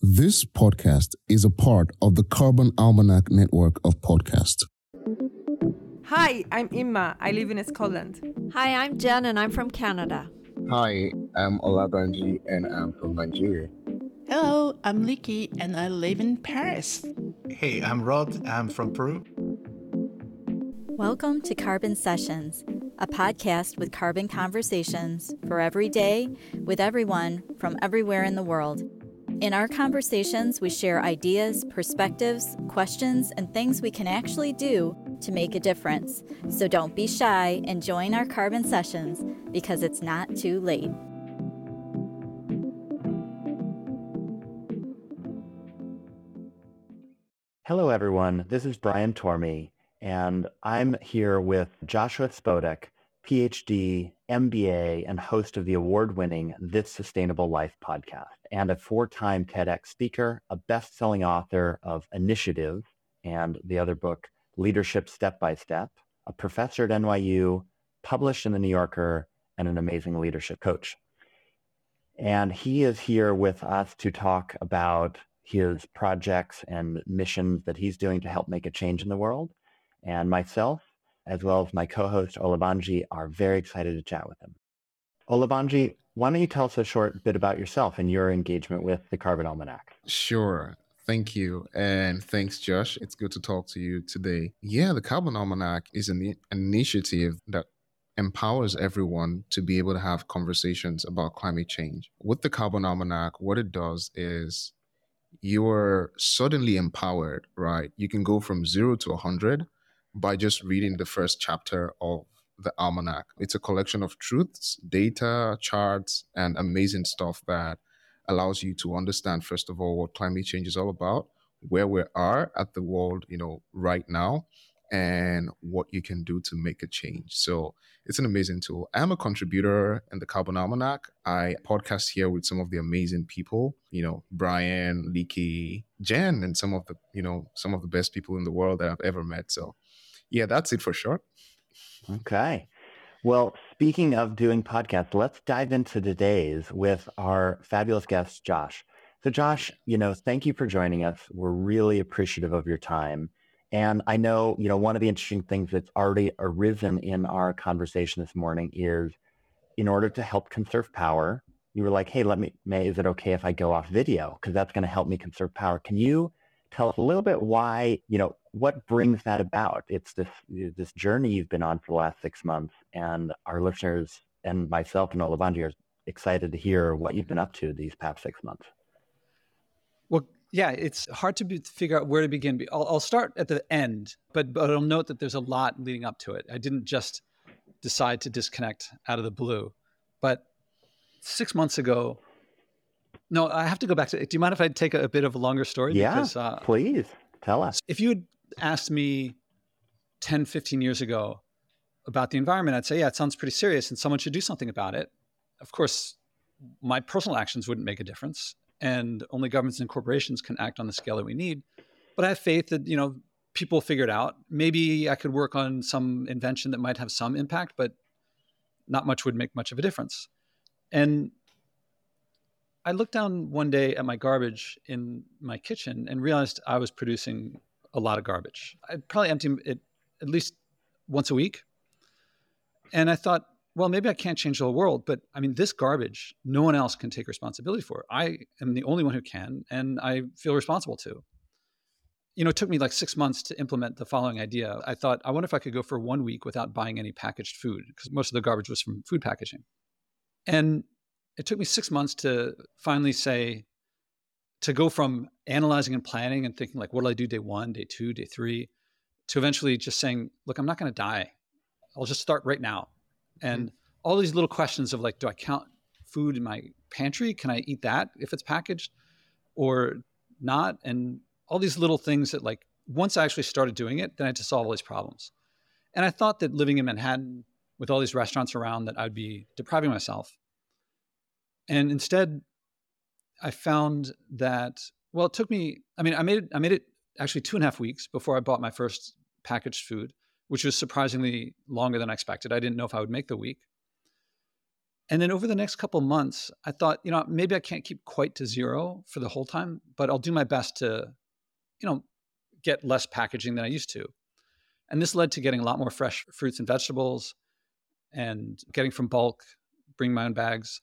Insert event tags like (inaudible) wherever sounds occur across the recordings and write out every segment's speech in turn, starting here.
This podcast is a part of the Carbon Almanac network of podcasts. Hi, I'm Imma. I live in Scotland. Hi, I'm Jen and I'm from Canada. Hi, I'm Olabanji and I'm from Nigeria. Hello, I'm Liki and I live in Paris. Hey, I'm Rod. I'm from Peru. Welcome to Carbon Sessions, a podcast with carbon conversations for every day with everyone from everywhere in the world. In our conversations, we share ideas, perspectives, questions, and things we can actually do to make a difference. So don't be shy and join our carbon sessions because it's not too late. Hello, everyone. This is Brian Tormey, and I'm here with Joshua Spodek, PhD, MBA, and host of the award winning This Sustainable Life podcast, and a four time TEDx speaker, a best selling author of Initiative and the other book, Leadership Step by Step, a professor at NYU, published in the New Yorker, and an amazing leadership coach. And he is here with us to talk about his projects and missions that he's doing to help make a change in the world. And myself, as well as my co-host Olabanji, are very excited to chat with him. Olabanji, why don't you tell us a short bit about yourself and your engagement with the Carbon Almanac? Sure. Thank you. And thanks, Josh. It's good to talk to you today. Yeah, the Carbon Almanac is an initiative that empowers everyone to be able to have conversations about climate change. With the Carbon Almanac, what it does is you're suddenly empowered, right? You can go from zero to 100 by just reading the first chapter of the Almanac. It's a collection of truths, data, charts, and amazing stuff that allows you to understand, first of all, what climate change is all about, where we are at the world, you know, right now, and what you can do to make a change. So it's an amazing tool. I'm a contributor in the Carbon Almanac. I podcast here with some of the amazing people, you know, Brian, Leaky, Jen, and some of the, you know, some of the best people in the world that I've ever met. So yeah, that's it for sure. Okay. Well, speaking of doing podcasts, let's dive into today's with our fabulous guest, Josh. So, Josh, you know, thank you for joining us. We're really appreciative of your time. And I know, you know, one of the interesting things that's already arisen in our conversation this morning is in order to help conserve power, you were like, hey, let me, May, is it okay if I go off video? Because that's going to help me conserve power. Can you tell us a little bit why, you know, what brings that about? It's this this journey you've been on for the last six months, and our listeners and myself and Olabanji are excited to hear what you've been up to these past six months. Well, yeah, it's hard to be, figure out where to begin. I'll, I'll start at the end, but but I'll note that there's a lot leading up to it. I didn't just decide to disconnect out of the blue, but six months ago, no, I have to go back to. Do you mind if I take a, a bit of a longer story? Yeah, because, uh, please tell us. If you had asked me 10, 15 years ago about the environment, I'd say, yeah, it sounds pretty serious, and someone should do something about it. Of course, my personal actions wouldn't make a difference, and only governments and corporations can act on the scale that we need. But I have faith that you know people figure it out. Maybe I could work on some invention that might have some impact, but not much would make much of a difference. And I looked down one day at my garbage in my kitchen and realized I was producing a lot of garbage. I'd probably empty it at least once a week. And I thought, well, maybe I can't change the whole world, but I mean, this garbage, no one else can take responsibility for. I am the only one who can, and I feel responsible to. You know, it took me like six months to implement the following idea. I thought, I wonder if I could go for one week without buying any packaged food, because most of the garbage was from food packaging. And it took me six months to finally say, to go from analyzing and planning and thinking like, what will I do day one, day two, day three, to eventually just saying, look, I'm not going to die. I'll just start right now. And mm-hmm. all these little questions of like, do I count food in my pantry? Can I eat that if it's packaged or not? And all these little things that like, once I actually started doing it, then I had to solve all these problems. And I thought that living in Manhattan with all these restaurants around that I'd be depriving myself. And instead, I found that well, it took me. I mean, I made it. I made it actually two and a half weeks before I bought my first packaged food, which was surprisingly longer than I expected. I didn't know if I would make the week. And then over the next couple months, I thought, you know, maybe I can't keep quite to zero for the whole time, but I'll do my best to, you know, get less packaging than I used to. And this led to getting a lot more fresh fruits and vegetables and getting from bulk, bring my own bags.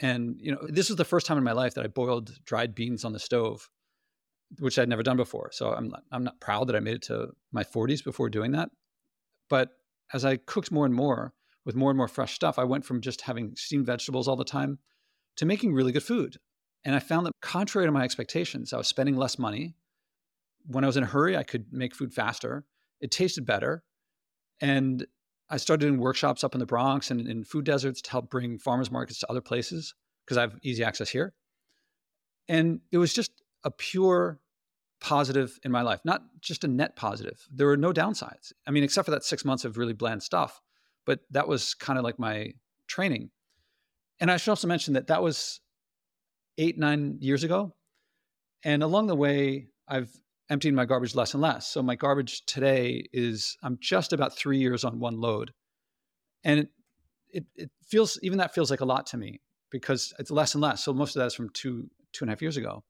And, you know, this was the first time in my life that I boiled dried beans on the stove, which I'd never done before. So I'm not, I'm not proud that I made it to my 40s before doing that. But as I cooked more and more with more and more fresh stuff, I went from just having steamed vegetables all the time to making really good food. And I found that contrary to my expectations, I was spending less money. When I was in a hurry, I could make food faster. It tasted better. And I started doing workshops up in the Bronx and in food deserts to help bring farmers markets to other places because I have easy access here. And it was just a pure positive in my life, not just a net positive. There were no downsides. I mean, except for that six months of really bland stuff, but that was kind of like my training. And I should also mention that that was eight, nine years ago. And along the way, I've emptying my garbage less and less. So my garbage today is I'm just about three years on one load, and it, it, it feels even that feels like a lot to me because it's less and less. So most of that is from two two and a half years ago.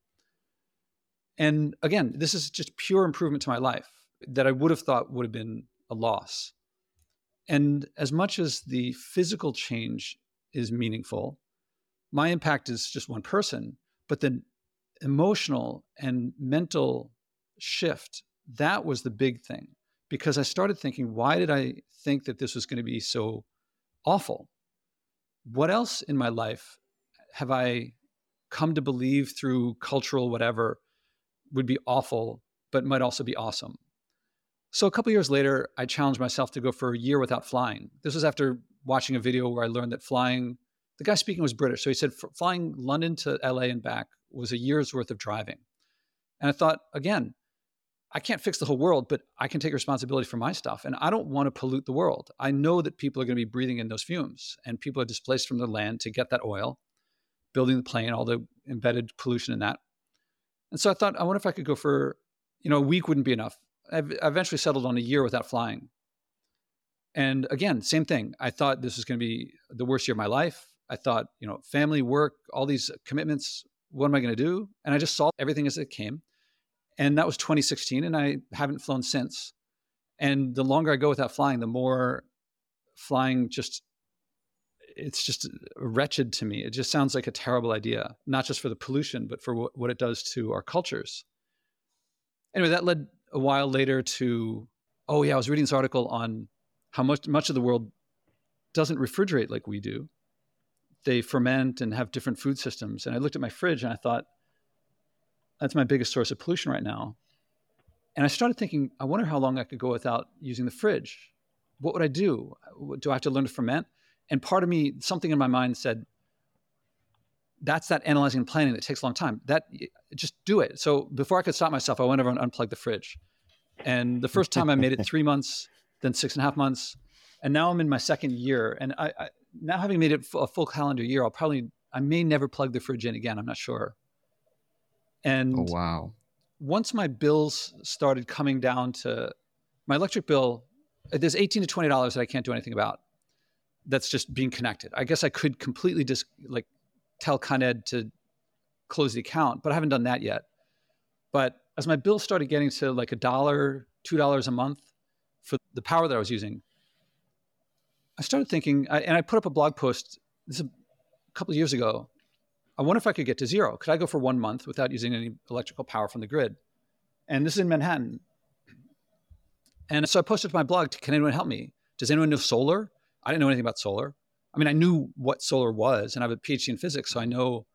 And again, this is just pure improvement to my life that I would have thought would have been a loss. And as much as the physical change is meaningful, my impact is just one person, but the emotional and mental shift, that was the big thing because I started thinking, why did I think that this was going to be so awful? What else in my life have I come to believe through cultural whatever would be awful, but might also be awesome? So a couple years later, I challenged myself to go for a year without flying. This was after watching a video where I learned that flying, the guy speaking was British. So he said flying London to LA and back was a year's worth of driving. And I thought, again, I can't fix the whole world, but I can take responsibility for my stuff. And I don't want to pollute the world. I know that people are going to be breathing in those fumes and people are displaced from their land to get that oil, building the plane, all the embedded pollution in that. And so I thought, I wonder if I could go for, you know, a week wouldn't be enough. I eventually settled on a year without flying. And again, same thing. I thought this was going to be the worst year of my life. I thought, you know, family, work, all these commitments, what am I going to do? And I just saw everything as it came. And that was 2016, and I haven't flown since. And the longer I go without flying, the more flying just it's just wretched to me. It just sounds like a terrible idea, not just for the pollution, but for what, what it does to our cultures. Anyway, that led a while later to oh yeah, I was reading this article on how much much of the world doesn't refrigerate like we do. They ferment and have different food systems. And I looked at my fridge and I thought, that's my biggest source of pollution right now. And I started thinking, I wonder how long I could go without using the fridge. What would I do? Do I have to learn to ferment? And part of me, something in my mind said, that's that analyzing and planning that takes a long time. That just do it. So before I could stop myself, I went over and unplugged the fridge. And the first time I made it (laughs) three months, then six and a half months, and now I'm in my second year. And I, I now having made it a full calendar year, I'll probably I may never plug the fridge in again. I'm not sure. And oh, wow. Once my bills started coming down to my electric bill, there's 18 to 20 dollars that I can't do anything about. That's just being connected. I guess I could completely just like tell Con Ed to close the account, but I haven't done that yet. But as my bill started getting to like a dollar, two dollars a month for the power that I was using, I started thinking, and I put up a blog post this a couple of years ago I wonder if I could get to zero. Could I go for one month without using any electrical power from the grid? And this is in Manhattan. And so I posted to my blog, can anyone help me? Does anyone know solar? I didn't know anything about solar. I mean, I knew what solar was, and I have a PhD in physics, so I know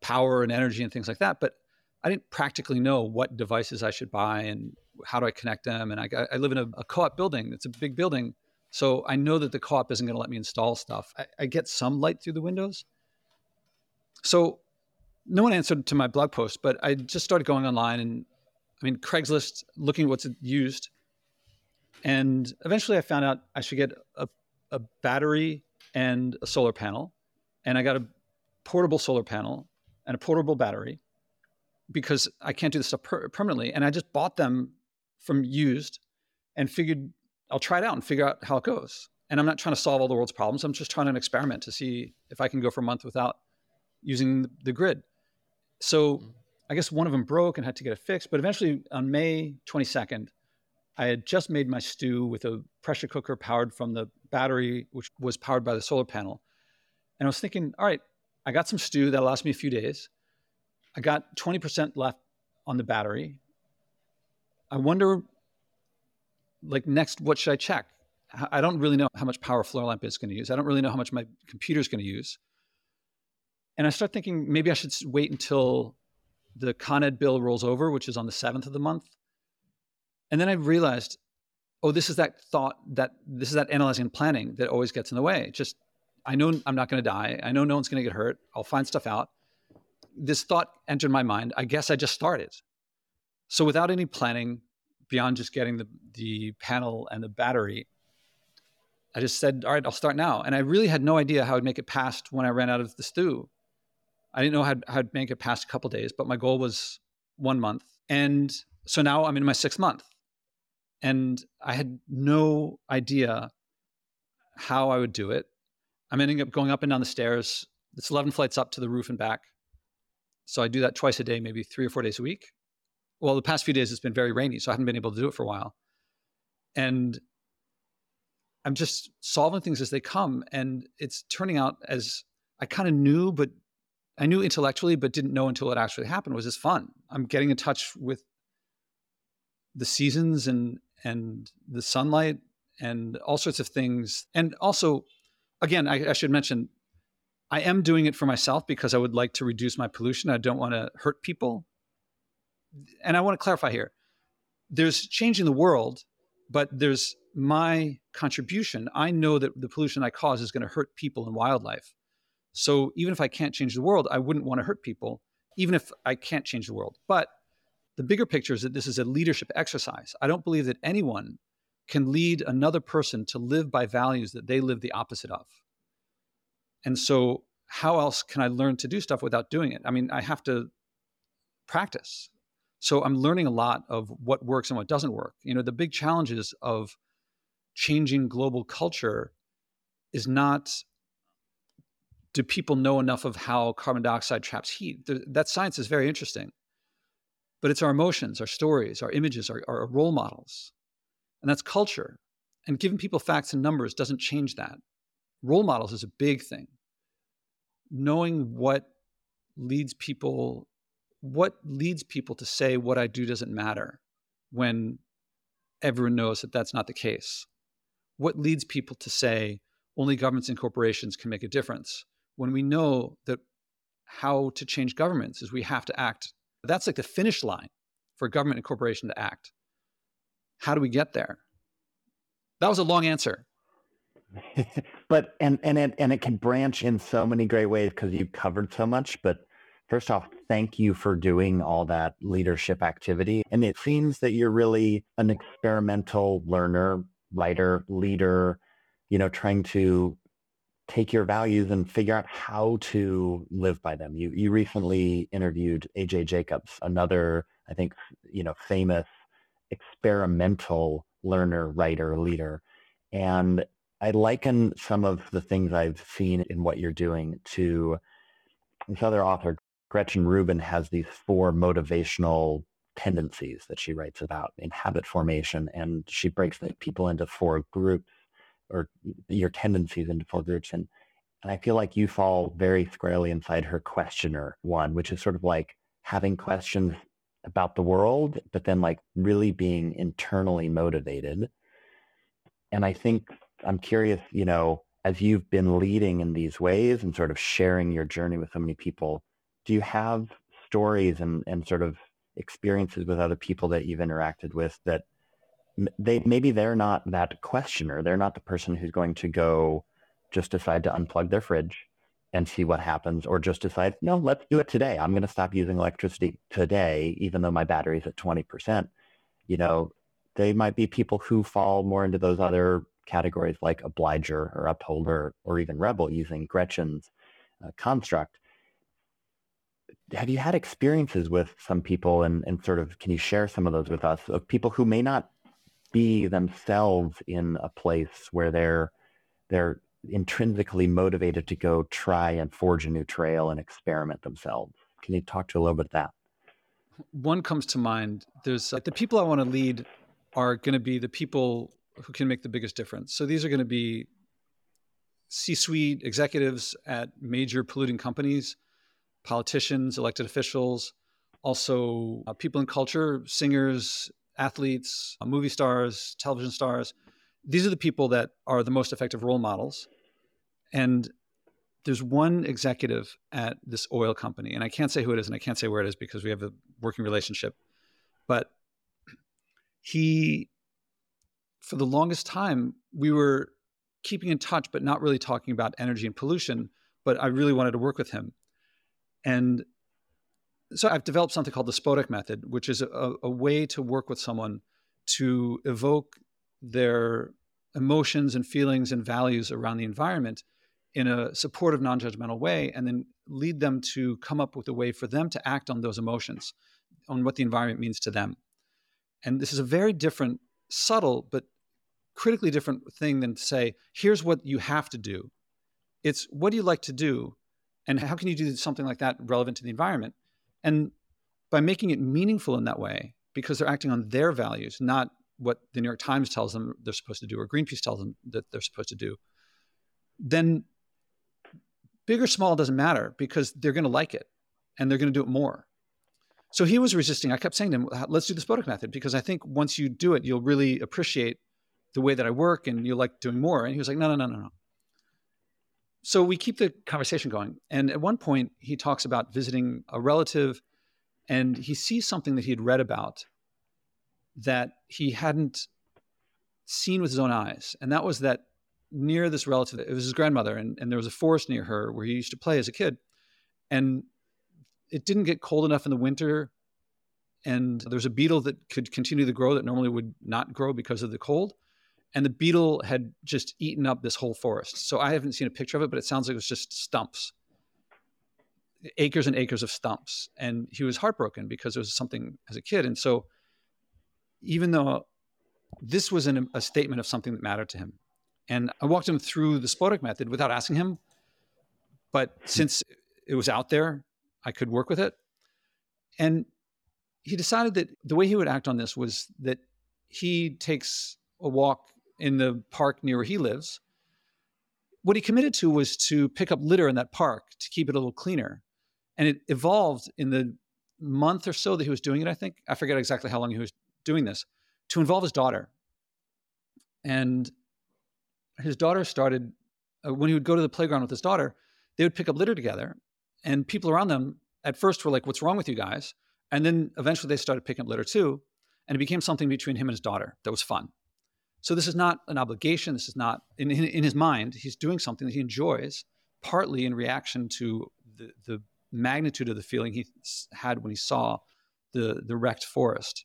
power and energy and things like that. But I didn't practically know what devices I should buy and how do I connect them. And I, I live in a, a co-op building. It's a big building, so I know that the co-op isn't going to let me install stuff. I, I, get some light through the windows, so no one answered to my blog post, but I just started going online and I mean Craigslist, looking at what's used, and eventually I found out I should get a, a battery and a solar panel, and I got a portable solar panel and a portable battery because I can't do this stuff per- permanently, and I just bought them from used and figured I'll try it out and figure out how it goes. And I'm not trying to solve all the world's problems. I'm just trying to experiment to see if I can go for a month without using the grid. So mm-hmm. I guess one of them broke and had to get it fixed. But eventually on May 22nd, I had just made my stew with a pressure cooker powered from the battery, which was powered by the solar panel. And I was thinking, all right, I got some stew that'll last me a few days. I got 20% left on the battery. I wonder, like, next, what should I check? I don't really know how much power floor lamp is going to use. I don't really know how much my computer is going to use. And I start thinking maybe I should wait until the Con Ed bill rolls over, which is on the 7th of the month. And then I realized, oh, this is that thought that this is that analyzing and planning that always gets in the way. Just, I know I'm not going to die. I know no one's going to get hurt. I'll find stuff out. This thought entered my mind. I guess I just started. So without any planning beyond just getting the, the panel and the battery, I just said, all right, I'll start now. And I really had no idea how I'd make it past when I ran out of the stew. I didn't know how, to make it past a couple days, but my goal was one month. And so now I'm in my sixth month. And I had no idea how I would do it. I'm ending up going up and down the stairs. It's 11 flights up to the roof and back. So I do that twice a day, maybe three or four days a week. Well, the past few days it's been very rainy, so I haven't been able to do it for a while. And I'm just solving things as they come. And it's turning out as I kind of knew, but I knew intellectually, but didn't know until it actually happened. Was this fun? I'm getting in touch with the seasons and and the sunlight and all sorts of things. And also, again, I, I should mention, I am doing it for myself because I would like to reduce my pollution. I don't want to hurt people. And I want to clarify here: there's changing the world, but there's my contribution. I know that the pollution I cause is going to hurt people and wildlife. So even if I can't change the world, I wouldn't want to hurt people, even if I can't change the world. But the bigger picture is that this is a leadership exercise. I don't believe that anyone can lead another person to live by values that they live the opposite of. And so, how else can I learn to do stuff without doing it? I mean, I have to practice. So, I'm learning a lot of what works and what doesn't work. You know, the big challenges of changing global culture is not do people know enough of how carbon dioxide traps heat? That science is very interesting. But it's our emotions, our stories, our images, our, our role models. And that's culture. And giving people facts and numbers doesn't change that. Role models is a big thing. Knowing what leads people, what leads people to say what I do doesn't matter when everyone knows that that's not the case. What leads people to say only governments and corporations can make a difference when we know that how to change governments is we have to act. That's like the finish line for government and corporation to act. How do we get there? That was a long answer. (laughs) but and and it and it can branch in so many great ways because you've covered so much. But first off, thank you for doing all that leadership activity. And it seems that you're really an experimental learner, writer, leader, you know, trying to take your values and figure out how to live by them. You you recently interviewed AJ Jacobs, another I think you know famous experimental learner, writer, leader, and I liken some of the things I've seen in what you're doing to this other author, Gretchen Rubin, has these four motivational tendencies that she writes about in habit formation, and she breaks people into four groups or your tendencies into four groups. And, and I feel like you fall very squarely inside her questioner one, which is sort of like having questions about the world, but then like really being internally motivated. And I think I'm curious, you know, as you've been leading in these ways and sort of sharing your journey with so many people, do you have stories and, and sort of experiences with other people that you've interacted with that they maybe they're not that questioner. They're not the person who's going to go just decide to unplug their fridge and see what happens, or just decide, no, let's do it today. I'm going to stop using electricity today, even though my battery's at 20%. You know, they might be people who fall more into those other categories like obliger or upholder or even rebel using Gretchen's uh, construct. Have you had experiences with some people and, and sort of can you share some of those with us of people who may not be themselves in a place where they're they're intrinsically motivated to go try and forge a new trail and experiment themselves. Can you talk to a little bit of that? One comes to mind. There's like the people I want to lead are going to be the people who can make the biggest difference. So these are going to be C-suite executives at major polluting companies, politicians, elected officials, also uh, people in culture, singers, athletes, uh, movie stars, television stars. These are the people that are the most effective role models. And there's one executive at this oil company, and I can't say who it is and I can't say where it is because we have a working relationship. But he, for the longest time, we were keeping in touch, but not really talking about energy and pollution. But I really wanted to work with him. And so I've developed something called the Spodek method, which is a, a way to work with someone to evoke their emotions and feelings and values around the environment in a supportive, non judgmental way, and then lead them to come up with a way for them to act on those emotions, on what the environment means to them. And this is a very different, subtle, but critically different thing than to say, here's what you have to do. It's what do you like to do? And how can you do something like that relevant to the environment? And by making it meaningful in that way, because they're acting on their values, not what the New York Times tells them they're supposed to do or Greenpeace tells them that they're supposed to do, then big or small doesn't matter because they're going to like it and they're going to do it more. So he was resisting. I kept saying to him, let's do the Spodek method because I think once you do it, you'll really appreciate the way that I work and you'll like doing more. And he was like, no, no, no, no, no. So we keep the conversation going. And at one point, he talks about visiting a relative and he sees something that he had read about that he hadn't seen with his own eyes. And that was that near this relative, it was his grandmother, and, and there was a forest near her where he used to play as a kid. And it didn't get cold enough in the winter. And there was a beetle that could continue to grow that normally would not grow because of the cold. And the beetle had just eaten up this whole forest. So I haven't seen a picture of it, but it sounds like it was just stumps acres and acres of stumps. And he was heartbroken because it was something as a kid. And so even though this was an, a statement of something that mattered to him, and I walked him through the Spodek method without asking him. But since it was out there, I could work with it. And he decided that the way he would act on this was that he takes a walk in the park near where he lives. What he committed to was to pick up litter in that park to keep it a little cleaner. And it evolved in the month or so that he was doing it, I think. I forget exactly how long he was doing this, to involve his daughter. And his daughter started uh, when he would go to the playground with his daughter they would pick up litter together and people around them at first were like what's wrong with you guys and then eventually they started picking up litter too and it became something between him and his daughter that was fun so this is not an obligation this is not in, in, in his mind he's doing something that he enjoys partly in reaction to the, the magnitude of the feeling he had when he saw the, the wrecked forest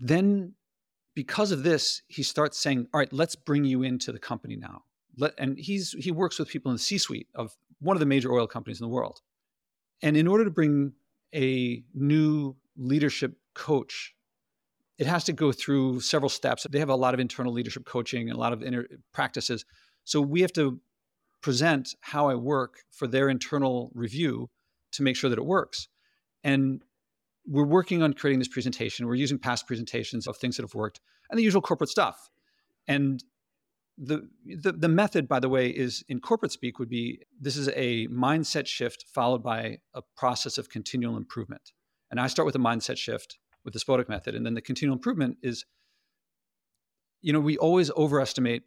then because of this, he starts saying, "All right, let's bring you into the company now." Let, and he's he works with people in the C-suite of one of the major oil companies in the world. And in order to bring a new leadership coach, it has to go through several steps. They have a lot of internal leadership coaching and a lot of practices. So we have to present how I work for their internal review to make sure that it works. And we're working on creating this presentation. We're using past presentations of things that have worked and the usual corporate stuff. And the, the, the method, by the way, is in corporate speak would be this is a mindset shift followed by a process of continual improvement. And I start with a mindset shift with the Spodek method, and then the continual improvement is, you know, we always overestimate,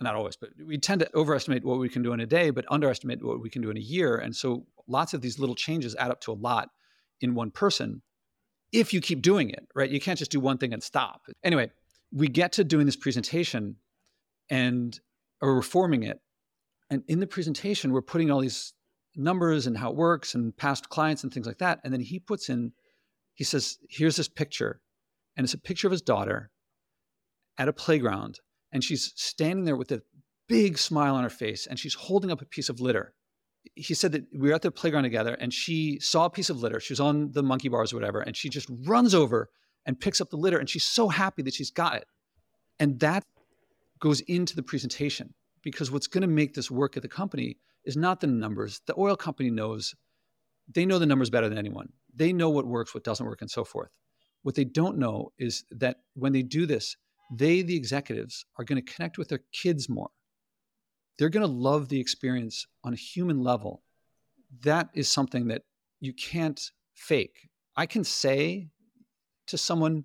not always, but we tend to overestimate what we can do in a day, but underestimate what we can do in a year. And so lots of these little changes add up to a lot in one person if you keep doing it, right? You can't just do one thing and stop. Anyway, we get to doing this presentation and we're forming it. And in the presentation, we're putting all these numbers and how it works and past clients and things like that. And then he puts in, he says, here's this picture. And it's a picture of his daughter at a playground. And she's standing there with a big smile on her face and she's holding up a piece of litter he said that we were at the playground together and she saw a piece of litter. She was on the monkey bars or whatever, and she just runs over and picks up the litter and she's so happy that she's got it. And that goes into the presentation because what's going to make this work at the company is not the numbers. The oil company knows, they know the numbers better than anyone. They know what works, what doesn't work, and so forth. What they don't know is that when they do this, they, the executives, are going to connect with their kids more. They're going to love the experience on a human level. That is something that you can't fake. I can say to someone,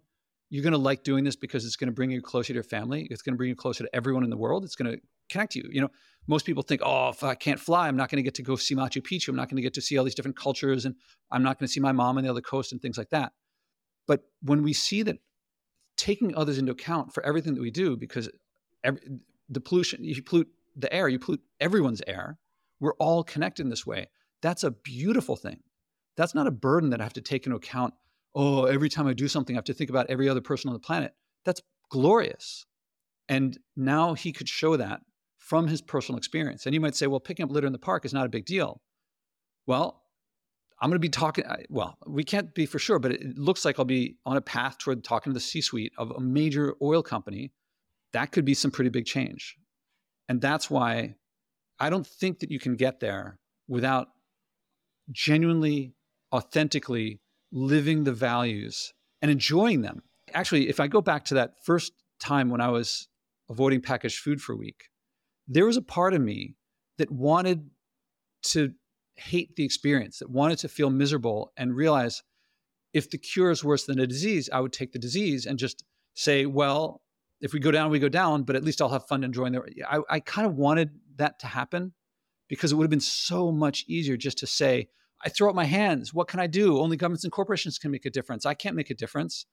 you're going to like doing this because it's going to bring you closer to your family. It's going to bring you closer to everyone in the world. It's going to connect you. You know, most people think, oh, if I can't fly, I'm not going to get to go see Machu Picchu. I'm not going to get to see all these different cultures, and I'm not going to see my mom on the other coast and things like that. But when we see that taking others into account for everything that we do, because every, the pollution, if you pollute the air, you pollute everyone's air. We're all connected in this way. That's a beautiful thing. That's not a burden that I have to take into account. Oh, every time I do something, I have to think about every other person on the planet. That's glorious. And now he could show that from his personal experience. And you might say, well, picking up litter in the park is not a big deal. Well, I'm going to be talking. Well, we can't be for sure, but it looks like I'll be on a path toward talking to the C suite of a major oil company. That could be some pretty big change. And that's why I don't think that you can get there without genuinely, authentically living the values and enjoying them. Actually, if I go back to that first time when I was avoiding packaged food for a week, there was a part of me that wanted to hate the experience, that wanted to feel miserable and realize if the cure is worse than a disease, I would take the disease and just say, well, if we go down, we go down, but at least I'll have fun enjoying the. I, I kind of wanted that to happen because it would have been so much easier just to say, I throw up my hands. What can I do? Only governments and corporations can make a difference. I can't make a difference.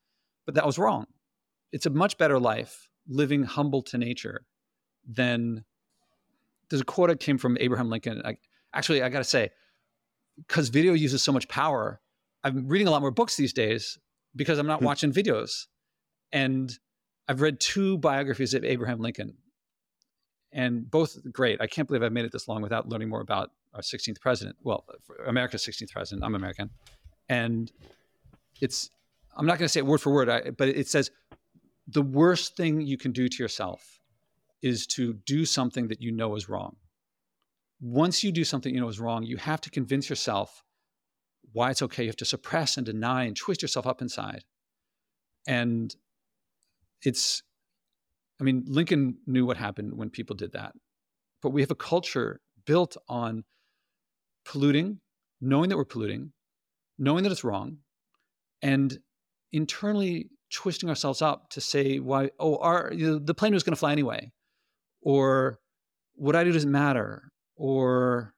But that was wrong. It's a much better life living humble to nature than there's a quote that came from Abraham Lincoln. I, actually, I got to say, because video uses so much power, I'm reading a lot more books these days because I'm not hmm. watching videos. And I've read two biographies of Abraham Lincoln, and both great. I can't believe I've made it this long without learning more about our 16th president. Well, America's 16th president. I'm American, and it's. I'm not going to say it word for word, I, but it says the worst thing you can do to yourself is to do something that you know is wrong. Once you do something you know is wrong, you have to convince yourself why it's okay. You have to suppress and deny and twist yourself up inside. And it's, I mean, Lincoln knew what happened when people did that. But we have a culture built on polluting, knowing that we're polluting, knowing that it's wrong, and internally twisting ourselves up to say why oh our you know, the plane was going to fly anyway or what I do doesn't matter, or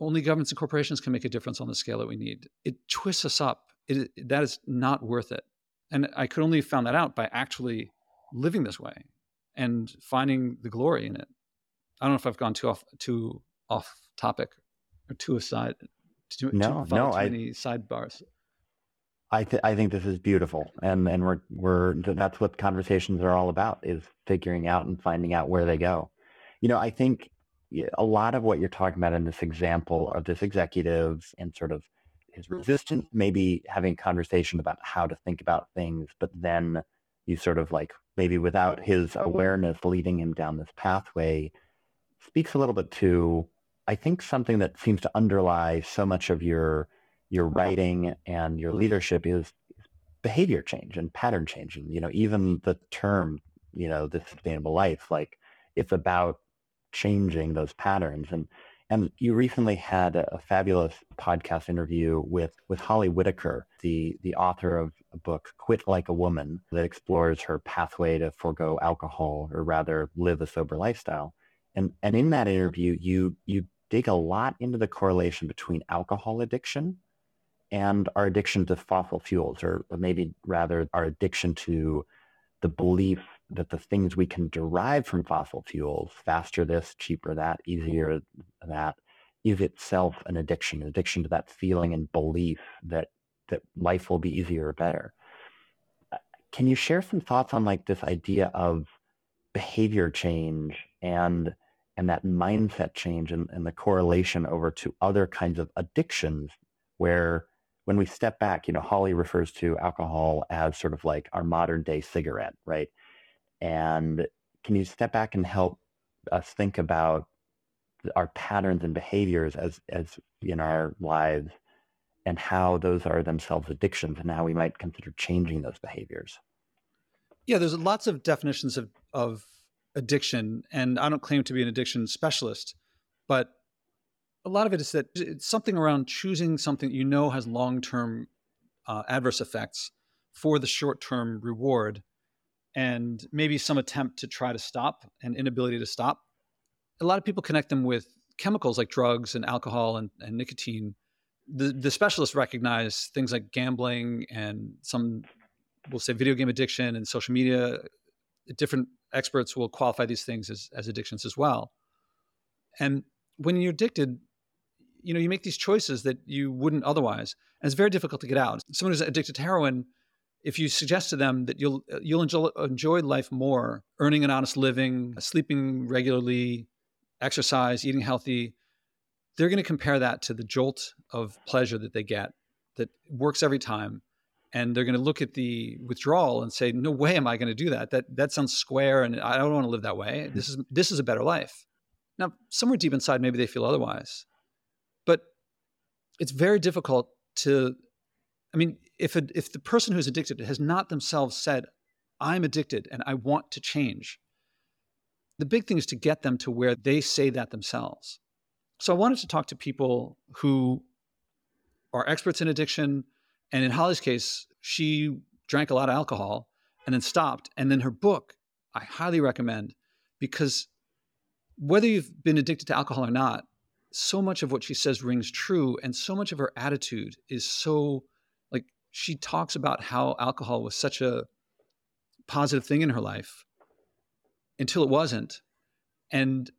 only governments and corporations can make a difference on the scale that we need. It twists us up. It, that is not worth it. And I could only have found that out by actually living this way and finding the glory in it. I don't know if I've gone too off too off topic or too aside. Too, no, too, no, too I, many sidebars. I th- I think this is beautiful, and and we're we're that's what conversations are all about is figuring out and finding out where they go. You know, I think a lot of what you're talking about in this example of this executive and sort of his resistance, maybe having a conversation about how to think about things, but then you sort of like maybe without his awareness leading him down this pathway, speaks a little bit to I think something that seems to underlie so much of your your writing and your leadership is behavior change and pattern change. And, you know, even the term, you know, the sustainable life, like it's about changing those patterns. And and you recently had a, a fabulous podcast interview with with Holly Whitaker, the the author of a book Quit Like a Woman that explores her pathway to forego alcohol or rather live a sober lifestyle. And and in that interview you you dig a lot into the correlation between alcohol addiction and our addiction to fossil fuels, or, maybe rather our addiction to the belief that the things we can derive from fossil fuels, faster this, cheaper that, easier that, is itself an addiction, an addiction to that feeling and belief that that life will be easier or better. Uh, can you share some thoughts on like this idea of behavior change and and that mindset change and, and the correlation over to other kinds of addictions where when we step back, you know, Holly refers to alcohol as sort of like our modern day cigarette, right? And can you step back and help us think about our patterns and behaviors as as in our lives and how those are themselves addictions and how we might consider changing those behaviors yeah there's lots of definitions of of addiction and i don't claim to be an addiction specialist but a lot of it is that it's something around choosing something you know has long-term uh, adverse effects for the short-term reward and maybe some attempt to try to stop and inability to stop a lot of people connect them with chemicals like drugs and alcohol and, and nicotine. The, the specialists recognize things like gambling and some, we'll say, video game addiction and social media. Different experts will qualify these things as, as addictions as well. And when you're addicted, you know, you make these choices that you wouldn't otherwise. And it's very difficult to get out. Someone who's addicted to heroin, if you suggest to them that you'll uh, you'll enjoy, enjoy life more, earning an honest living, sleeping regularly, exercise, eating healthy, they're going to compare that to the jolt of pleasure that they get that works every time. And they're going to look at the withdrawal and say, "No way am I going to do that. That that sounds square, and I don't want to live that way. This is this is a better life." Now, somewhere deep inside, maybe they feel otherwise, it's very difficult to. I mean, if a, if the person who's addicted has not themselves said, "I'm addicted and I want to change," the big thing is to get them to where they say that themselves. So I wanted to talk to people who are experts in addiction. And in Holly's case, she drank a lot of alcohol and then stopped. And then her book, I highly recommend because whether you've been addicted to alcohol or not, so much of what she says rings true. And so much of her attitude is so like she talks about how alcohol was such a positive thing in her life until it wasn't. And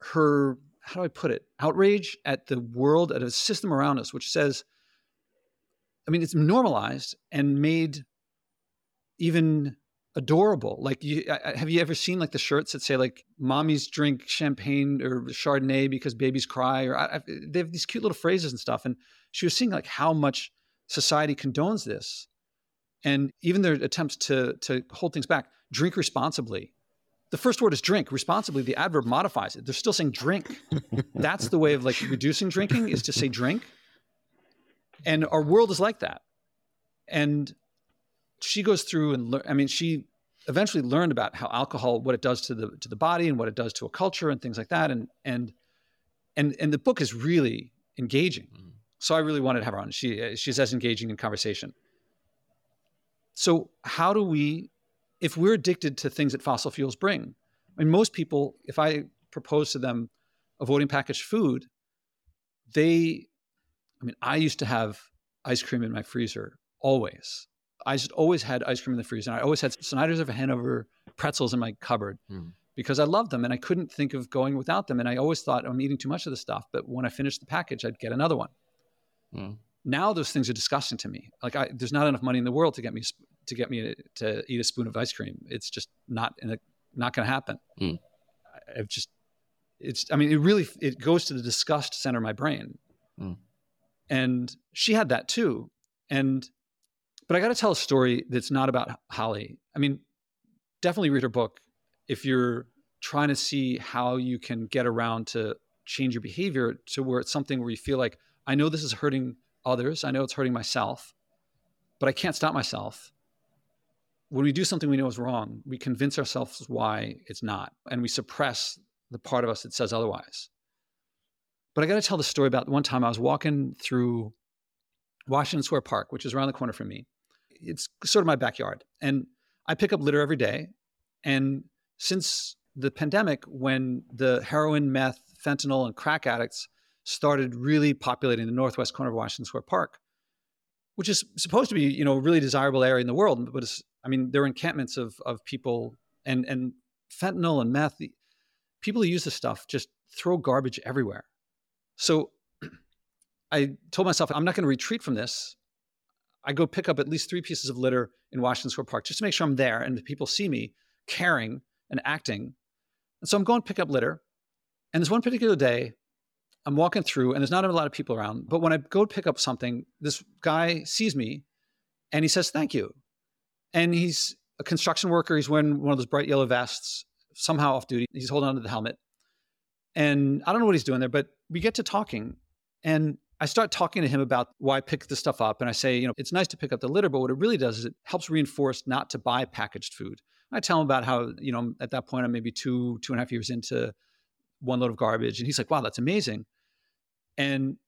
her, how do I put it, outrage at the world, at a system around us, which says, I mean, it's normalized and made even adorable. Like, you, have you ever seen like the shirts that say like "mommies drink champagne" or Chardonnay because babies cry"? Or I, they have these cute little phrases and stuff. And she was seeing like how much society condones this, and even their attempts to to hold things back. Drink responsibly the first word is drink responsibly the adverb modifies it they're still saying drink that's the way of like reducing drinking is to say drink and our world is like that and she goes through and i mean she eventually learned about how alcohol what it does to the to the body and what it does to a culture and things like that and and and and the book is really engaging mm. so i really wanted to have her on she she's as engaging in conversation so how do we if we're addicted to things that fossil fuels bring, I mean, most people, if I propose to them avoiding packaged food, they, I mean, I used to have ice cream in my freezer always. I just always had ice cream in the freezer. And I always had Snyder's of Hanover pretzels in my cupboard mm. because I loved them and I couldn't think of going without them. And I always thought I'm eating too much of the stuff, but when I finished the package, I'd get another one. Mm. Now those things are disgusting to me. Like I, there's not enough money in the world to get me to get me to eat a spoon of ice cream. It's just not in a, not going to happen. Mm. I've just it's I mean it really it goes to the disgust center of my brain. Mm. And she had that too. And but I got to tell a story that's not about Holly. I mean, definitely read her book if you're trying to see how you can get around to change your behavior to where it's something where you feel like I know this is hurting others, I know it's hurting myself, but I can't stop myself when we do something we know is wrong, we convince ourselves why it's not, and we suppress the part of us that says otherwise. But I got to tell the story about one time I was walking through Washington Square Park, which is around the corner from me. It's sort of my backyard. And I pick up litter every day. And since the pandemic, when the heroin, meth, fentanyl, and crack addicts started really populating the northwest corner of Washington Square Park, which is supposed to be, you know, a really desirable area in the world, but it's I mean, there are encampments of of people and and fentanyl and meth. People who use this stuff just throw garbage everywhere. So (clears throat) I told myself I'm not going to retreat from this. I go pick up at least three pieces of litter in Washington Square Park just to make sure I'm there and the people see me caring and acting. And so I'm going to pick up litter. And this one particular day I'm walking through and there's not a lot of people around. But when I go pick up something, this guy sees me and he says, Thank you and he's a construction worker. He's wearing one of those bright yellow vests, somehow off duty. He's holding onto the helmet. And I don't know what he's doing there, but we get to talking. And I start talking to him about why I pick this stuff up. And I say, you know, it's nice to pick up the litter, but what it really does is it helps reinforce not to buy packaged food. And I tell him about how, you know, at that point, I'm maybe two, two and a half years into one load of garbage. And he's like, wow, that's amazing. And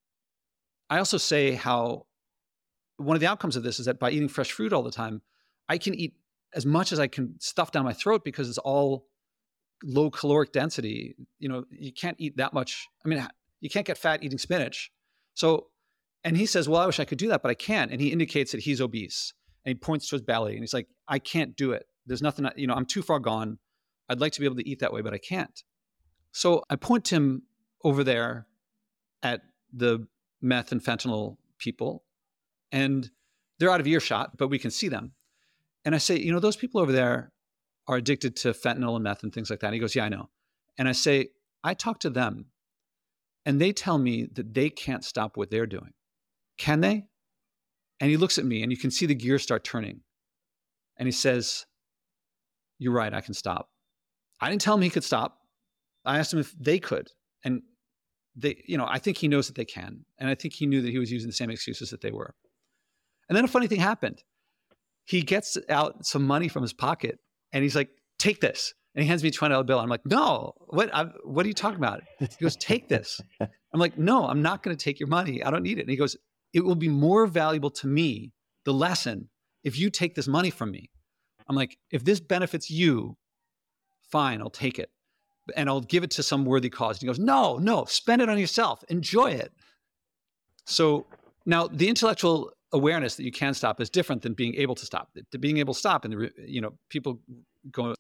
I also say how one of the outcomes of this is that by eating fresh fruit all the time, I can eat as much as I can stuff down my throat because it's all low caloric density. You know, you can't eat that much. I mean, you can't get fat eating spinach. So, and he says, Well, I wish I could do that, but I can't. And he indicates that he's obese and he points to his belly and he's like, I can't do it. There's nothing, you know, I'm too far gone. I'd like to be able to eat that way, but I can't. So I point him over there at the meth and fentanyl people, and they're out of earshot, but we can see them. And I say, you know, those people over there are addicted to fentanyl and meth and things like that. And he goes, yeah, I know. And I say, I talk to them and they tell me that they can't stop what they're doing. Can they? And he looks at me and you can see the gears start turning. And he says, You're right, I can stop. I didn't tell him he could stop. I asked him if they could. And they, you know, I think he knows that they can. And I think he knew that he was using the same excuses that they were. And then a funny thing happened. He gets out some money from his pocket and he's like, take this. And he hands me a $20 bill. I'm like, no, what, I, what are you talking about? He goes, take this. (laughs) I'm like, no, I'm not going to take your money. I don't need it. And he goes, it will be more valuable to me, the lesson, if you take this money from me. I'm like, if this benefits you, fine, I'll take it. And I'll give it to some worthy cause. And he goes, no, no, spend it on yourself. Enjoy it. So now the intellectual awareness that you can stop is different than being able to stop. To being able to stop, and you know, people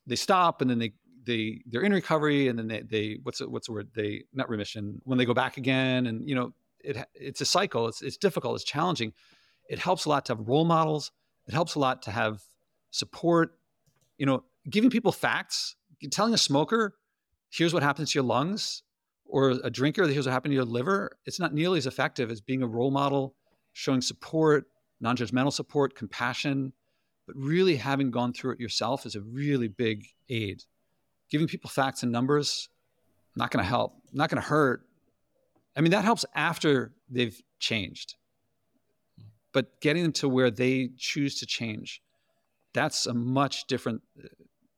they stop, and then they they they're in recovery, and then they they what's the, what's the word? They not remission when they go back again, and you know, it it's a cycle. It's it's difficult. It's challenging. It helps a lot to have role models. It helps a lot to have support. You know, giving people facts, telling a smoker, here's what happens to your lungs, or a drinker, here's what happened to your liver. It's not nearly as effective as being a role model showing support, non judgmental support, compassion, but really having gone through it yourself is a really big aid. Giving people facts and numbers, not going to help, not going to hurt. I mean, that helps after they've changed. But getting them to where they choose to change, that's a much different. Uh,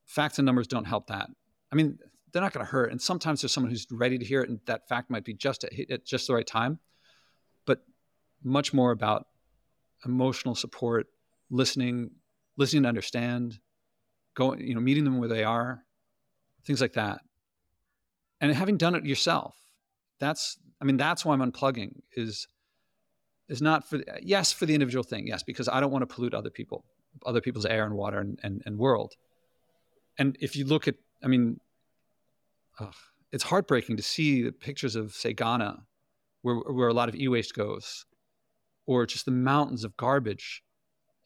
facts and numbers don't help that. I mean, they're not going to hurt. And sometimes there's someone who's ready to hear it, and that fact might be just at, at just the right time But much more about emotional support, listening, listening to understand, going, you know, meeting them where they are, things like that. And having done it yourself, that's, I mean, that's why I'm unplugging is, is not for, yes, for the individual thing. Yes, because I don't want to pollute other people, other people's air and water and, and, and world. And if you look at, I mean, ugh, it's heartbreaking to see the pictures of, say, Ghana, where, where a lot of e-waste goes or just the mountains of garbage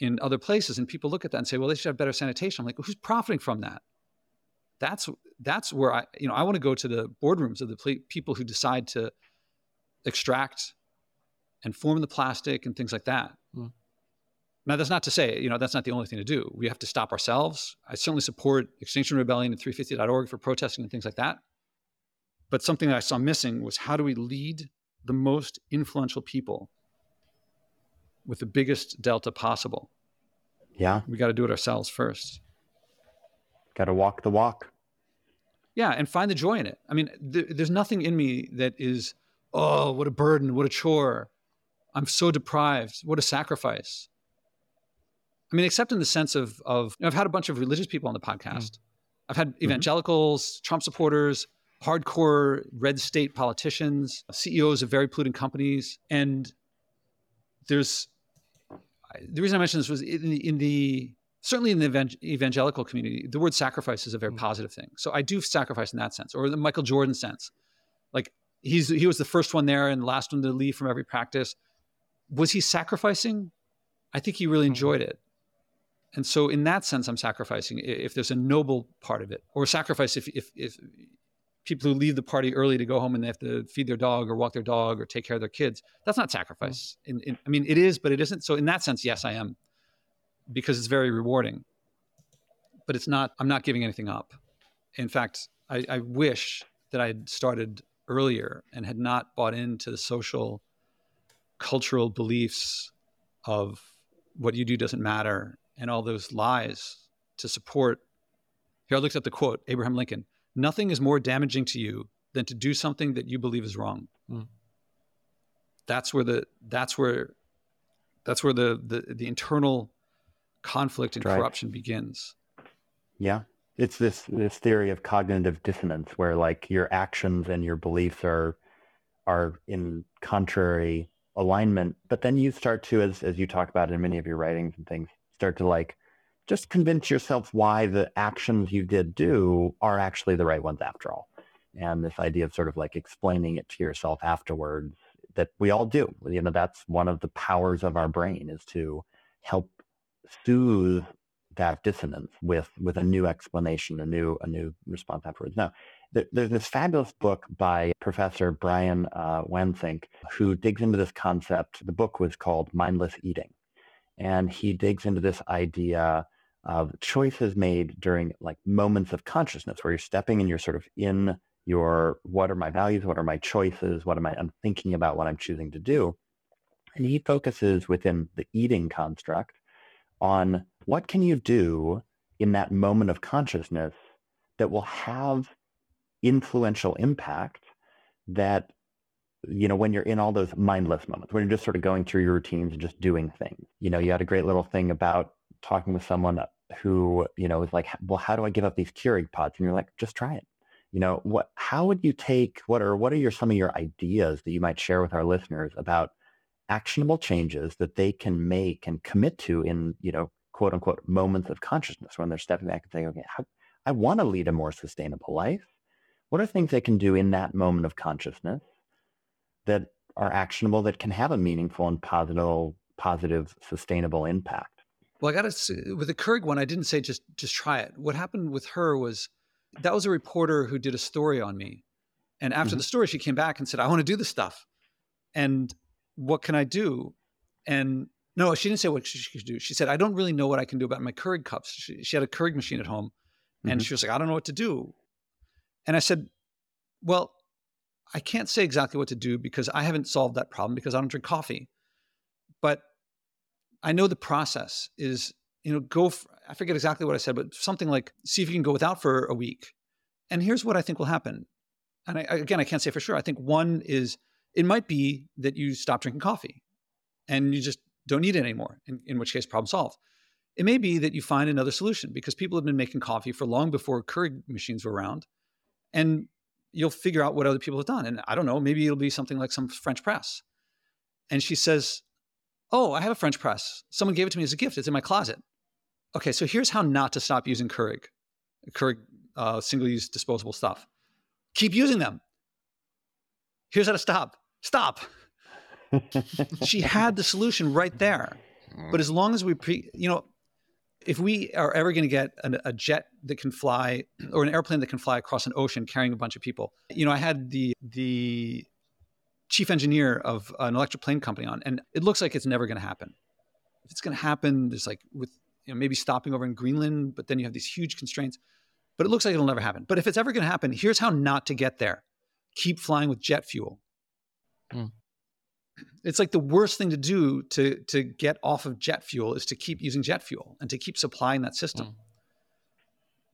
in other places. And people look at that and say, well, they should have better sanitation. I'm like, well, who's profiting from that? That's that's where I, you know, I want to go to the boardrooms of the people who decide to extract and form the plastic and things like that. Mm. Now, that's not to say, you know, that's not the only thing to do. We have to stop ourselves. I certainly support Extinction Rebellion and 350.org for protesting and things like that. But something that I saw missing was how do we lead the most influential people with the biggest delta possible. Yeah. We got to do it ourselves first. Got to walk the walk. Yeah, and find the joy in it. I mean, th- there's nothing in me that is, oh, what a burden, what a chore. I'm so deprived. What a sacrifice. I mean, except in the sense of, of you know, I've had a bunch of religious people on the podcast. Mm. I've had mm-hmm. evangelicals, mm-hmm. Trump supporters, hardcore red state politicians, CEOs of very polluting companies. And there's the reason I mentioned this was in the, in the certainly in the evangelical community, the word sacrifice is a very mm. positive thing. So I do sacrifice in that sense, or the Michael Jordan sense. Like he's he was the first one there and the last one to leave from every practice. Was he sacrificing? I think he really mm-hmm. enjoyed it. And so in that sense, I'm sacrificing if there's a noble part of it, or sacrifice if if if people who leave the party early to go home and they have to feed their dog or walk their dog or take care of their kids. That's not mm. sacrifice. In, in, I mean, it is, but it isn't. So in that sense, yes, I am, because it's very rewarding. But it's not. I'm not giving anything up. in fact, I, I wish that I had started earlier and had not bought into the social, cultural beliefs of what you do doesn't matter and all those lies to support. Here, I looked up the quote Abraham Lincoln Nothing is more damaging to you than to do something that you believe is wrong. Mm. That's where the that's where that's where the the, the internal conflict and right. corruption begins. Yeah. It's this this theory of cognitive dissonance where like your actions and your beliefs are are in contrary alignment, but then you start to as as you talk about in many of your writings and things, start to like just convince yourself why the actions you did do are actually the right ones after all. And this idea of sort of like explaining it to yourself afterwards that we all do. You know, that's one of the powers of our brain is to help soothe that dissonance with with a new explanation, a new a new response afterwards. Now, there, there's this fabulous book by Professor Brian uh, Wansink who digs into this concept. The book was called Mindless Eating, and he digs into this idea of choices made during like moments of consciousness where you're stepping and you're sort of in your what are my values, what are my choices, what am I I'm thinking about what I'm choosing to do. And he focuses within the eating construct on what can you do in that moment of consciousness that will have influential impact that you know when you're in all those mindless moments when you're just sort of going through your routines and just doing things. You know you had a great little thing about talking with someone who you know was like well how do i give up these keurig pods? And you're like just try it. You know what how would you take what are what are your some of your ideas that you might share with our listeners about actionable changes that they can make and commit to in you know quote unquote moments of consciousness when they're stepping back and saying okay how, i want to lead a more sustainable life. What are things they can do in that moment of consciousness that are actionable that can have a meaningful and positive positive sustainable impact well i gotta with the Keurig one i didn't say just just try it what happened with her was that was a reporter who did a story on me. And after mm-hmm. the story, she came back and said, I want to do this stuff. And what can I do? And no, she didn't say what she could do. She said, I don't really know what I can do about my Keurig cups. She, she had a Keurig machine at home. And mm-hmm. she was like, I don't know what to do. And I said, Well, I can't say exactly what to do because I haven't solved that problem because I don't drink coffee. But I know the process is you know, go, for, I forget exactly what I said, but something like, see if you can go without for a week. And here's what I think will happen. And I, again, I can't say for sure. I think one is it might be that you stop drinking coffee and you just don't need it anymore, in, in which case, problem solved. It may be that you find another solution because people have been making coffee for long before Keurig machines were around. And you'll figure out what other people have done. And I don't know, maybe it'll be something like some French press. And she says, Oh, I have a French press. Someone gave it to me as a gift. It's in my closet. Okay, so here's how not to stop using Keurig, Keurig uh, single-use disposable stuff. Keep using them. Here's how to stop. Stop. (laughs) she had the solution right there. But as long as we, pre, you know, if we are ever going to get an, a jet that can fly (clears throat) or an airplane that can fly across an ocean carrying a bunch of people, you know, I had the the chief engineer of an electric plane company on, and it looks like it's never going to happen. If it's going to happen, there's like with you know, maybe stopping over in Greenland, but then you have these huge constraints. But it looks like it'll never happen. But if it's ever going to happen, here's how not to get there keep flying with jet fuel. Mm. It's like the worst thing to do to, to get off of jet fuel is to keep using jet fuel and to keep supplying that system. Mm.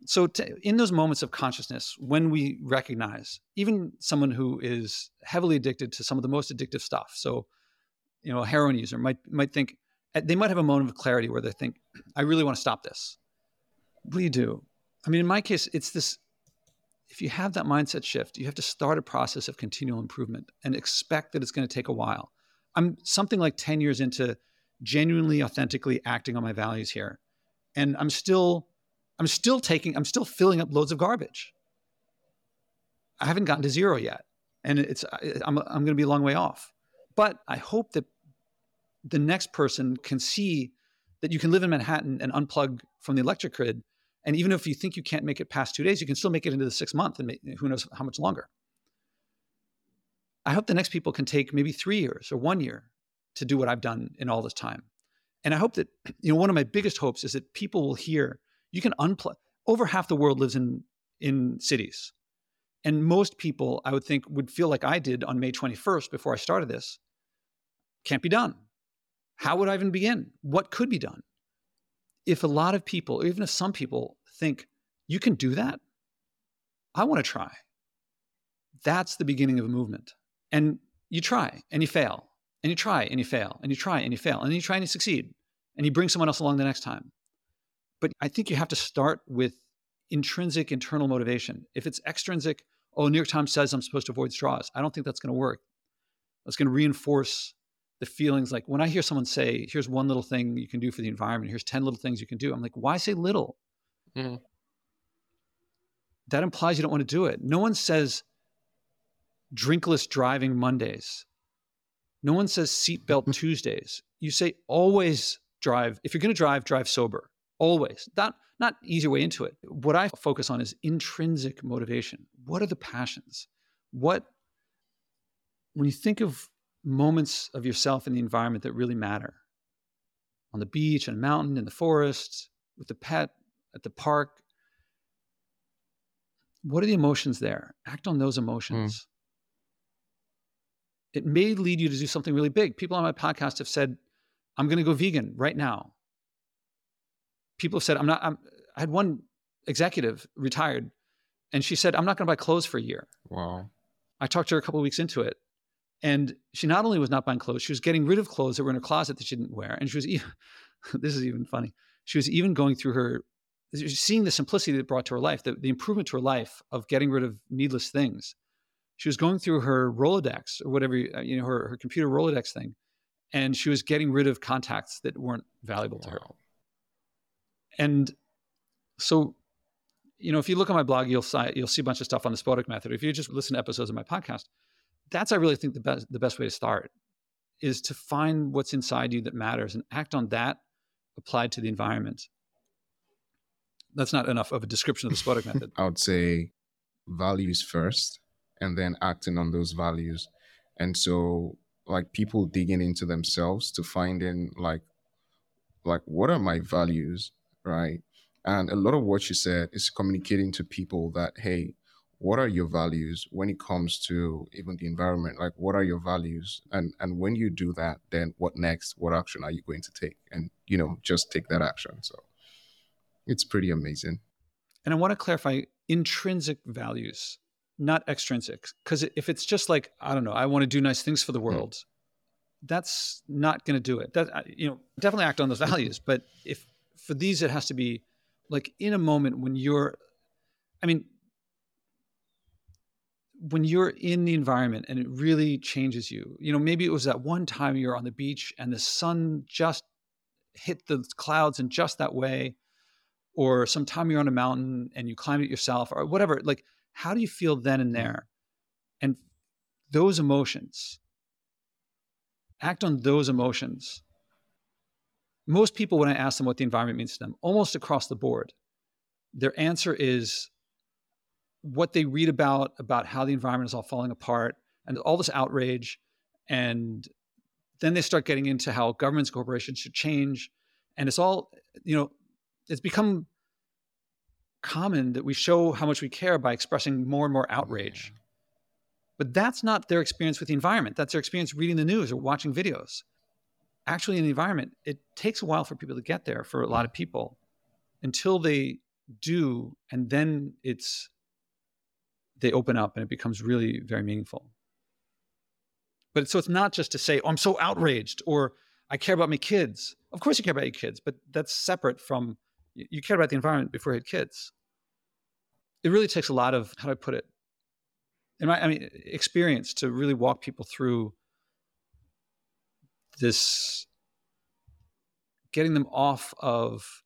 So, to, in those moments of consciousness, when we recognize even someone who is heavily addicted to some of the most addictive stuff, so you know, a heroin user might might think, they might have a moment of clarity where they think, I really want to stop this. What do you do? I mean, in my case, it's this if you have that mindset shift, you have to start a process of continual improvement and expect that it's going to take a while. I'm something like 10 years into genuinely, authentically acting on my values here. And I'm still, I'm still taking, I'm still filling up loads of garbage. I haven't gotten to zero yet. And it's, I'm, I'm going to be a long way off. But I hope that the next person can see that you can live in Manhattan and unplug from the electric grid. And even if you think you can't make it past two days, you can still make it into the six month and who knows how much longer. I hope the next people can take maybe three years or one year to do what I've done in all this time. And I hope that, (clears throat) you know, one of my biggest hopes is that people will hear you can unplug. Over half the world lives in in cities. And most people, I would think, would feel like I did on May 21st before I started this. Can't be done. How would I even begin? What could be done? If a lot of people, even if some people think you can do that, I want to try. That's the beginning of a movement. And you try and you fail, and you try and you fail, and you try and you fail, and you try and you succeed, and you bring someone else along the next time. But I think you have to start with intrinsic internal motivation. If it's extrinsic, oh, New York Times says I'm supposed to avoid straws. I don't think that's going to work. That's going to reinforce the feelings like when I hear someone say, here's one little thing you can do for the environment, here's 10 little things you can do. I'm like, why say little? Mm-hmm. That implies you don't want to do it. No one says drinkless driving Mondays. No one says seatbelt (laughs) Tuesdays. You say always drive. If you're going to drive, drive sober. Always. Not not easy way into it. What I focus on is intrinsic motivation. What are the passions? What when you think of moments of yourself in the environment that really matter, on the beach, on a mountain, in the forest, with the pet, at the park, what are the emotions there? Act on those emotions. Mm. It may lead you to do something really big. People on my podcast have said, I'm going to go vegan right now people have said, I'm not, I'm, I had one executive retired and she said, I'm not going to buy clothes for a year. Wow. I talked to her a couple weeks into it. And she not only was not buying clothes, she was getting rid of clothes that were in her closet that she didn't wear. And she was even, (laughs) this is even funny. She was even going through her, seeing the simplicity that brought to her life, the, the improvement to her life of getting rid of needless things. She was going through her Rolodex or whatever, uh, you know, her, her computer Rolodex thing. And she was getting rid of contacts that weren't valuable wow. to her. And so, you know, if you look at my blog, you'll see, you'll see a bunch of stuff on the Spodek method. If you just listen to episodes of my podcast, that's I really think the best the best way to start is to find what's inside you that matters and act on that applied to the environment. That's not enough of a description of the Spodek method. (laughs) I would say values first and then acting on those values. And so like people digging into themselves to find in like like what are my values right? And a lot of what you said is communicating to people that, hey, what are your values when it comes to even the environment? Like, what are your values? And and when you do that, then what next? What action are you going to take? And you know, just take that action. So it's pretty amazing. And I want to clarify intrinsic values, not extrinsic. Because if it's just like, I don't know, I want to do nice things for the hmm. world, mm. that's not going to do it. That you know, definitely act on those values. But if for these it has to be like in a moment when you're i mean when you're in the environment and it really changes you you know maybe it was that one time you're on the beach and the sun just hit the clouds in just that way or sometime you're on a mountain and you climbed it yourself or whatever like how do you feel then and hmm. there and those emotions act on those emotions most people, when I ask them what the environment means to them, almost across the board, their answer is what they read about, about how the environment is all falling apart and all this outrage. And then they start getting into how governments, corporations should change. And it's all, you know, it's become common that we show how much we care by expressing more and more outrage. But that's not their experience with the environment. That's their experience reading the news or watching videos actually in the environment, it takes a while for people to get there for a lot of people until they do. And then it's, they open up and it becomes really very meaningful. But so it's not just to say, oh, I'm so outraged or I care about my kids. Of course you care about your kids, but that's separate from you care about the environment before you had kids. It really takes a lot of, how do I put it? In my, I mean, experience to really walk people through this getting them off of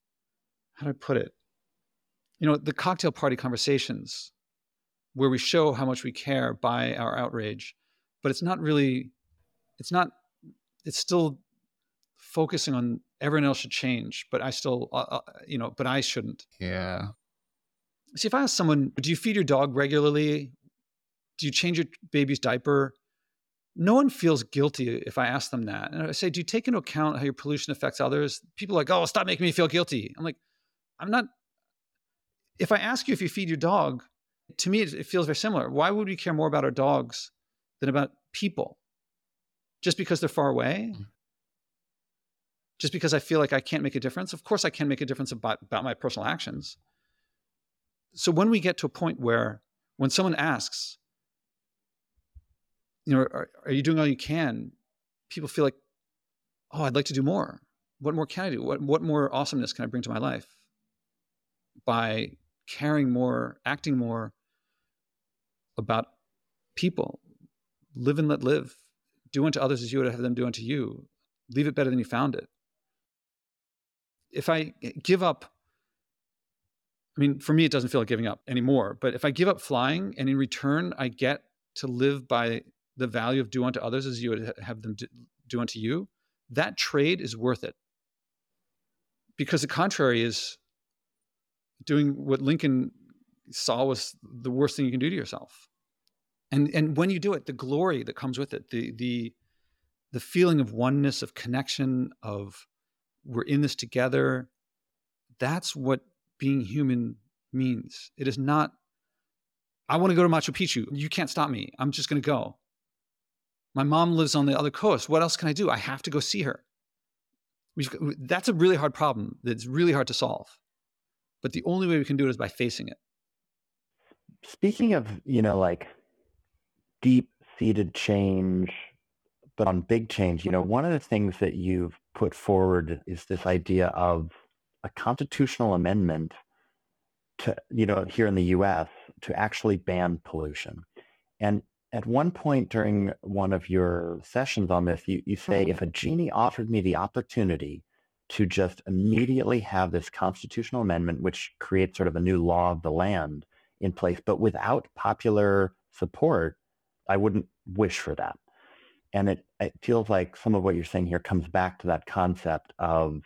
how do I put it? You know, the cocktail party conversations where we show how much we care by our outrage, but it's not really, it's not, it's still focusing on everyone else should change, but I still, uh, uh, you know, but I shouldn't. Yeah. See, if I ask someone, do you feed your dog regularly? Do you change your baby's diaper? no one feels guilty if I ask them that. And I say, do you take into account how your pollution affects others? People are like, oh, stop making me feel guilty. I'm like, I'm not. if I ask you if you feed your dog, to me, it, it feels very similar. Why would we care more about our dogs than about people? Just because they're far away? Mm. Just because I feel like I can't make a difference? Of course, I can make a difference about, about my personal actions. So when we get to a point where, when someone asks, you know, are, are you doing all you can? People feel like, oh, I'd like to do more. What more can I do? What, what more awesomeness can I bring to my life by caring more, acting more about people? Live and let live. Do unto others as you would have them do unto you. Leave it better than you found it. If I give up, I mean, for me, it doesn't feel like giving up anymore. But if I give up flying and in return, I get to live by the value of do unto others as you would have them do unto you, that trade is worth it. Because the contrary is doing what Lincoln saw was the worst thing you can do to yourself. And and when you do it, the glory that comes with it, the the the feeling of oneness, of connection, of we're in this together, that's what being human means. It is not, I want to go to Machu Picchu. You can't stop me. I'm just going to go. My mom lives on the other coast. What else can I do? I have to go see her. That's a really hard problem that's really hard to solve. But the only way we can do it is by facing it. Speaking of, you know, like deep seated change, but on big change, you know, one of the things that you've put forward is this idea of a constitutional amendment to, you know, here in the US to actually ban pollution. And at one point during one of your sessions on this, you, you say, mm-hmm. if a genie offered me the opportunity to just immediately have this constitutional amendment, which creates sort of a new law of the land in place, but without popular support, I wouldn't wish for that. And it, it feels like some of what you're saying here comes back to that concept of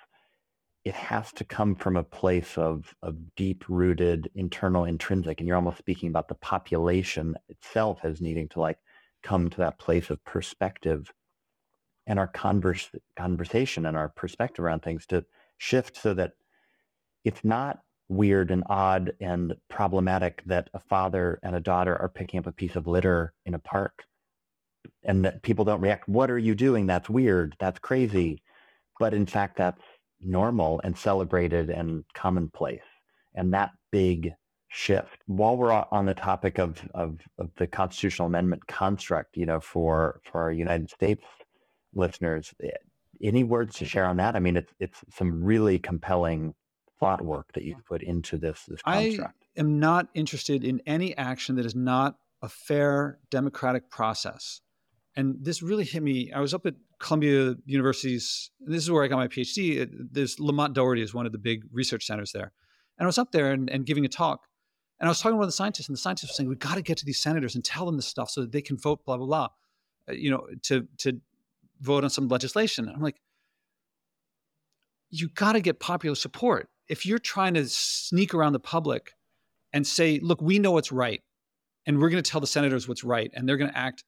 it has to come from a place of, of deep rooted internal intrinsic and you're almost speaking about the population itself as needing to like come to that place of perspective and our converse, conversation and our perspective around things to shift so that it's not weird and odd and problematic that a father and a daughter are picking up a piece of litter in a park and that people don't react what are you doing? That's weird. That's crazy. But in fact that's normal and celebrated and commonplace. And that big shift. While we're on the topic of, of, of the constitutional amendment construct, you know, for, for our United States listeners, eh, any words to share on that? I mean, it's, it's some really compelling thought work that you've put into this, this construct. I am not interested in any action that is not a fair democratic process. And this really hit me. I was up at Columbia University's, this is where I got my PhD. There's Lamont Doherty is one of the big research centers there. And I was up there and, and giving a talk. And I was talking to one of the scientists, and the scientists were saying, we've got to get to these senators and tell them this stuff so that they can vote, blah, blah, blah, uh, you know, to, to vote on some legislation. I'm like, you got to get popular support. If you're trying to sneak around the public and say, look, we know what's right, and we're going to tell the senators what's right, and they're going to act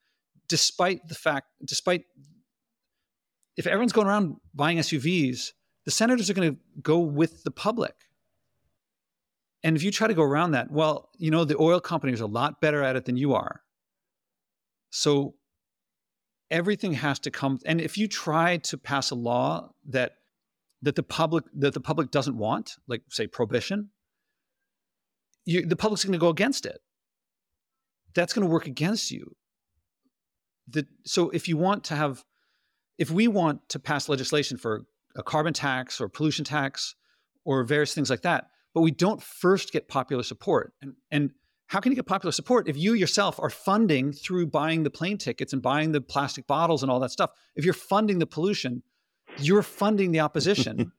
despite the fact, despite if everyone's going around buying SUVs, the senators are going to go with the public. And if you try to go around that, well, you know, the oil companies are a lot better at it than you are. So everything has to come and if you try to pass a law that that the public that the public doesn't want, like say prohibition, you, the public's going to go against it. That's going to work against you the, so if you want to have, if we want to pass legislation for a carbon tax or pollution tax or various things like that, but we don't first get popular support, and and how can you get popular support if you yourself are funding through buying the plane tickets and buying the plastic bottles and all that stuff? If you're funding the pollution, you're funding the opposition.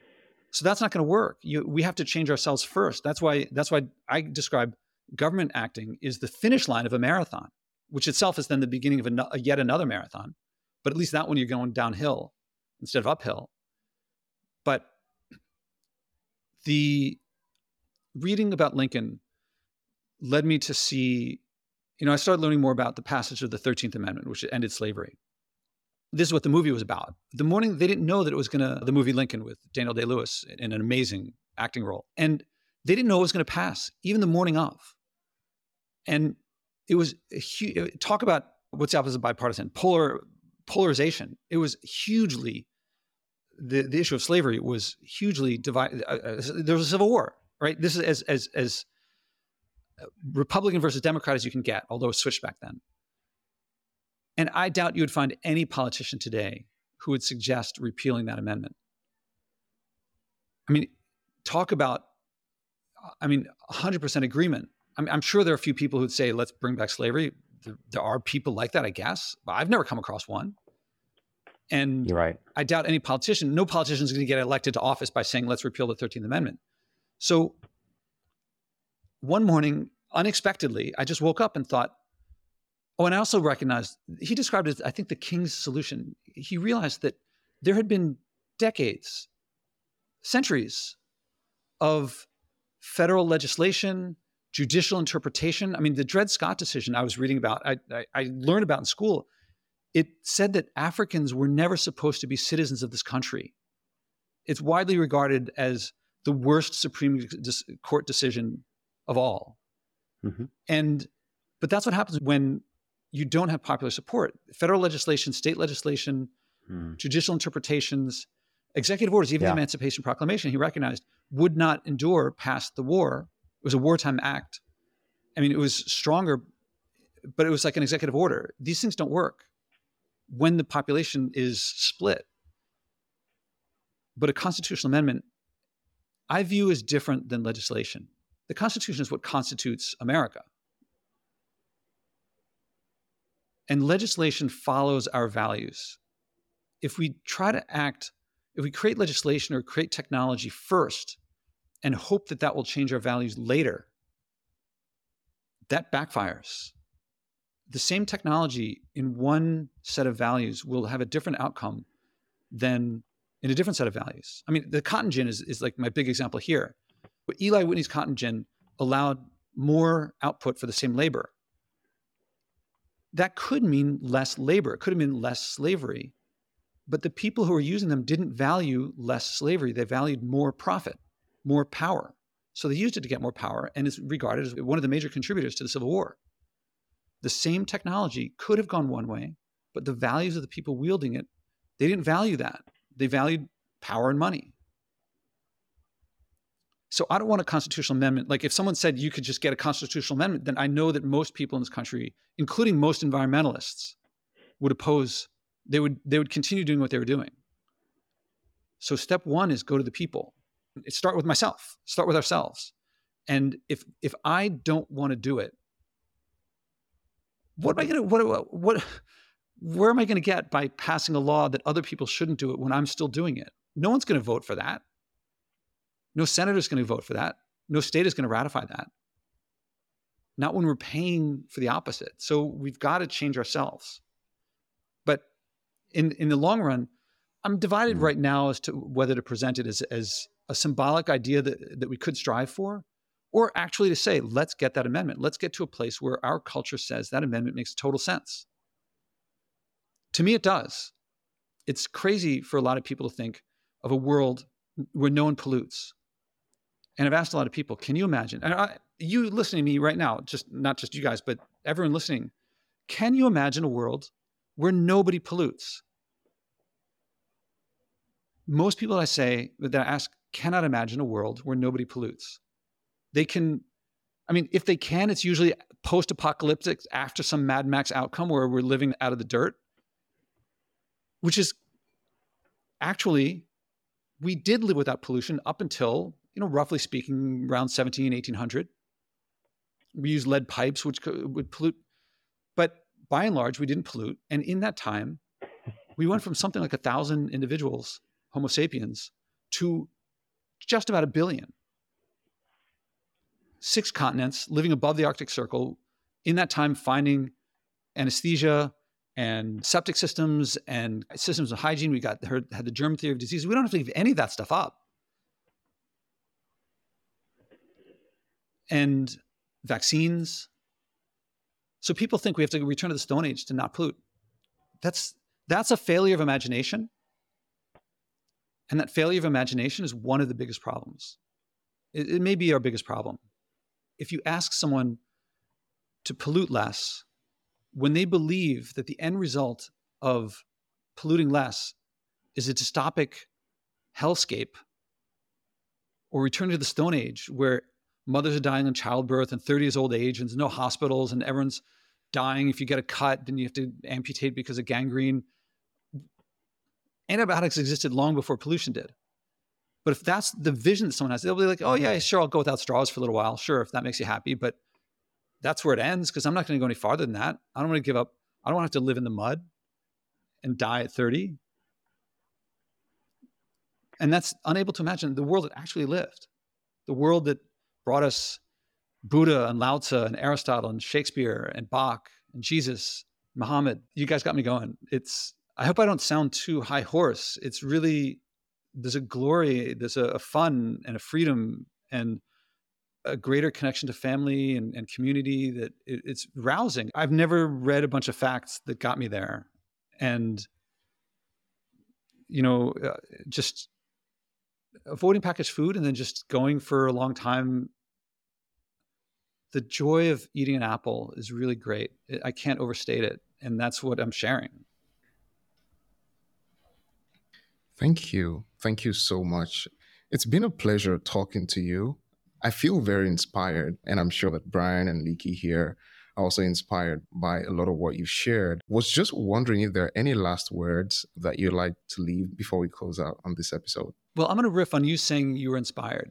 (laughs) so that's not going to work. You, we have to change ourselves first. That's why that's why I describe government acting is the finish line of a marathon which itself is then the beginning of a, a yet another marathon. But at least that one you're going downhill instead of uphill. But the reading about Lincoln led me to see, you know, I started learning more about the passage of the 13th Amendment, which ended slavery. This is what the movie was about. The morning they didn't know that it was going to, the movie Lincoln with Daniel Day Lewis in an amazing acting role. And They didn't know it was going to pass, even the morning of. And it was a huge talk about what's the opposite of bipartisan polar polarization. It was hugely the the issue of slavery was hugely divided. Uh, uh, there was a civil war, right? This is as as as Republican versus Democrat as you can get, although it switched back then. And I doubt you would find any politician today who would suggest repealing that amendment. I mean, talk about, I mean, 100% agreement. I'm, I'm sure there are a few people who'd say, let's bring back slavery. There, there are people like that, I guess, but I've never come across one. And You're right. I doubt any politician, no politician is going to get elected to office by saying, let's repeal the 13th Amendment. So one morning, unexpectedly, I just woke up and thought, oh, and I also recognized, he described it as, I think, the king's solution. He realized that there had been decades, centuries of federal legislation, judicial interpretation. I mean, the Dred Scott decision I was reading about, I, I, I learned about in school, it said that Africans were never supposed to be citizens of this country. It's widely regarded as the worst Supreme Court decision of all. Mm-hmm. And but that's what happens when you don't have popular support. Federal legislation, state legislation, mm. judicial interpretations, executive orders, even yeah. the Emancipation Proclamation, he recognized would not endure past the war. It was a wartime act. I mean, it was stronger, but it was like an executive order. These things don't work when the population is split. But a constitutional amendment, I view as different than legislation. The Constitution is what constitutes America. And legislation follows our values. If we try to act, if we create legislation or create technology first and hope that that will change our values later, that backfires. The same technology in one set of values will have a different outcome than in a different set of values. I mean, the cotton gin is, is like my big example here. But Eli Whitney's cotton gin allowed more output for the same labor. That could mean less labor. It could have been less slavery. But the people who were using them didn't value less slavery. They valued more profit, more power. So they used it to get more power and is regarded as one of the major contributors to the Civil War. The same technology could have gone one way, but the values of the people wielding it, they didn't value that. They valued power and money. So I don't want a constitutional amendment. Like if someone said you could just get a constitutional amendment, then I know that most people in this country, including most environmentalists, would oppose. They would they would continue doing what they were doing. So step one is go to the people. Start with myself. Start with ourselves. And if if I don't want to do it, what am I going to what what where am I going to get by passing a law that other people shouldn't do it when I'm still doing it? No one's going to vote for that. No senator is going to vote for that. No state is going to ratify that. Not when we're paying for the opposite. So we've got to change ourselves. But in, in the long run, I'm divided mm. right now as to whether to present it as, as a symbolic idea that, that we could strive for, or actually to say, let's get that amendment. Let's get to a place where our culture says that amendment makes total sense. To me, it does. It's crazy for a lot of people to think of a world where no one pollutes, and I've asked a lot of people, can you imagine? And I, you listening to me right now, just not just you guys, but everyone listening, can you imagine a world where nobody pollutes? Most people I say that I ask cannot imagine a world where nobody pollutes. They can, I mean, if they can, it's usually post apocalyptic after some Mad Max outcome where we're living out of the dirt, which is actually, we did live without pollution up until you know, roughly speaking, around 17, 1800. We used lead pipes, which would pollute. But by and large, we didn't pollute. And in that time, we went from something like a thousand individuals, Homo sapiens, to just about a billion. Six continents living above the Arctic Circle. In that time, finding anesthesia and septic systems and systems of hygiene. We got heard, had the germ theory of disease. We don't have to leave any of that stuff up. and vaccines. So people think we have to return to the Stone Age to not pollute. That's that's a failure of imagination. And that failure of imagination is one of the biggest problems. It, it may be our biggest problem. If you ask someone to pollute less, when they believe that the end result of polluting less is a dystopic hellscape or return to the Stone Age where mothers are dying in childbirth and 30 years old age and there's no hospitals and everyone's dying. If you get a cut, then you have to amputate because of gangrene. Antibiotics existed long before pollution did. But if that's the vision that someone has, they'll be like, oh, yeah, sure, I'll go without straws for a little while. Sure, if that makes you happy. But that's where it ends because I'm not going to go any farther than that. I don't want to give up. I don't want to have to live in the mud and die at 30. And that's unable to imagine the world that actually lived, the world that brought us Buddha and Lao Tzu and Aristotle and Shakespeare and Bach and Jesus, Muhammad. You guys got me going. It's, I hope I don't sound too high horse. It's really, there's a glory, there's a, a fun and a freedom and a greater connection to family and, and community that it, it's rousing. I've never read a bunch of facts that got me there. And, you know, uh, just avoiding packaged food and then just going for a long time. The joy of eating an apple is really great. I can't overstate it. And that's what I'm sharing. Thank you. Thank you so much. It's been a pleasure talking to you. I feel very inspired, and I'm sure that Brian and Leaky here are also inspired by a lot of what you've shared. Was just wondering if there are any last words that you'd like to leave before we close out on this episode. Well, I'm going to riff on you saying you were inspired.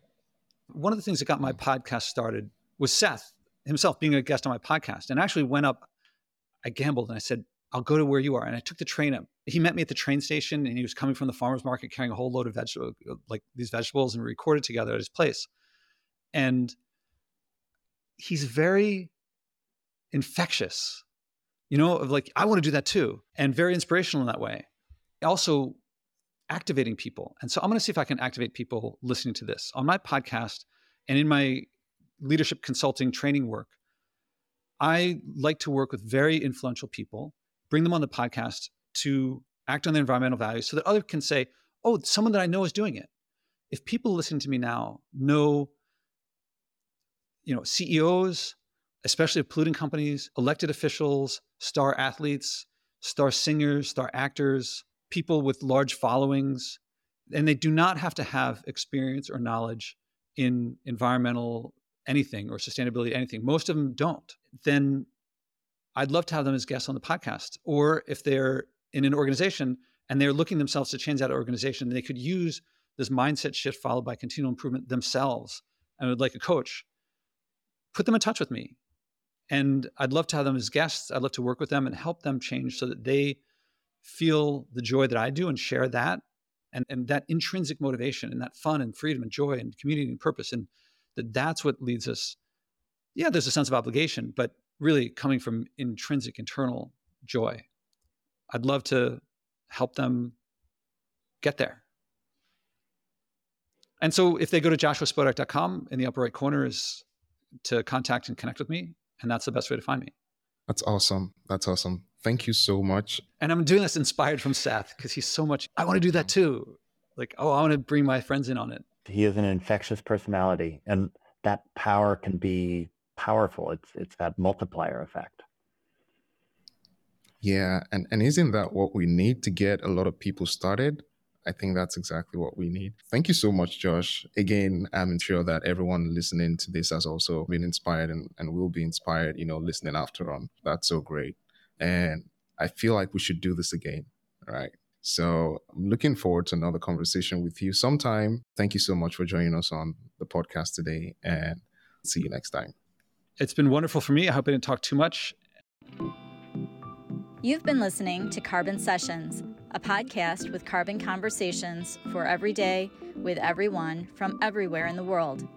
One of the things that got my podcast started was Seth himself being a guest on my podcast, and actually went up. I gambled and I said, I'll go to where you are. And I took the train up. He met me at the train station and he was coming from the farmer's market carrying a whole load of vegetables, like these vegetables, and we recorded together at his place. And he's very infectious you know of like i want to do that too and very inspirational in that way. Also activating people. And so i'm going to see if i can activate people listening to this. On my podcast and in my leadership consulting training work i like to work with very influential people bring them on the podcast to act on their environmental values so that others can say oh someone that i know is doing it if people listening to me now know you know, CEOs, especially of polluting companies, elected officials, star athletes, star singers, star actors, people with large followings, and they do not have to have experience or knowledge in environmental anything or sustainability anything. Most of them don't. Then I'd love to have them as guests on the podcast. Or if they're in an organization and they're looking themselves to change that organization, they could use this mindset shift followed by continual improvement themselves and would like a coach put them in touch with me. And I'd love to have them as guests. I'd love to work with them and help them change so that they feel the joy that I do and share that and, and that intrinsic motivation and that fun and freedom and joy and community and purpose. And that that's what leads us. Yeah, there's a sense of obligation, but really coming from intrinsic internal joy. I'd love to help them get there. And so if they go to joshuaspodek.com in the upper right corner is to contact and connect with me. And that's the best way to find me. That's awesome. That's awesome. Thank you so much. And I'm doing this inspired from Seth because he's so much, I want to do that too. Like, oh, I want to bring my friends in on it. He is an infectious personality, and that power can be powerful. It's it's that multiplier effect. Yeah, and and isn't that what we need to get a lot of people started? I think that's exactly what we need. Thank you so much, Josh. Again, I'm sure that everyone listening to this has also been inspired and, and will be inspired, you know, listening after on. That's so great. And I feel like we should do this again. Right. So I'm looking forward to another conversation with you sometime. Thank you so much for joining us on the podcast today and see you next time. It's been wonderful for me. I hope I didn't talk too much. You've been listening to Carbon Sessions a podcast with carbon conversations for every day with everyone from everywhere in the world.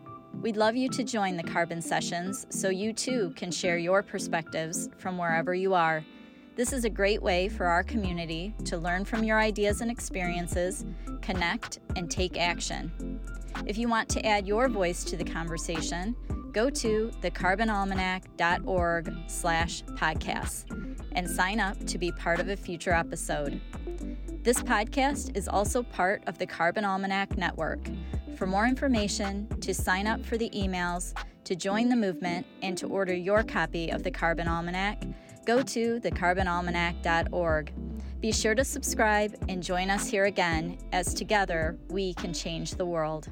We'd love you to join the carbon sessions so you too can share your perspectives from wherever you are. This is a great way for our community to learn from your ideas and experiences, connect, and take action. If you want to add your voice to the conversation, go to thecarbonalmanac.org slash podcasts and sign up to be part of a future episode. This podcast is also part of the Carbon Almanac Network, For more information, to sign up for the emails, to join the movement, and to order your copy of the Carbon Almanac, go to thecarbonalmanac.org. Be sure to subscribe and join us here again as together we can change the world.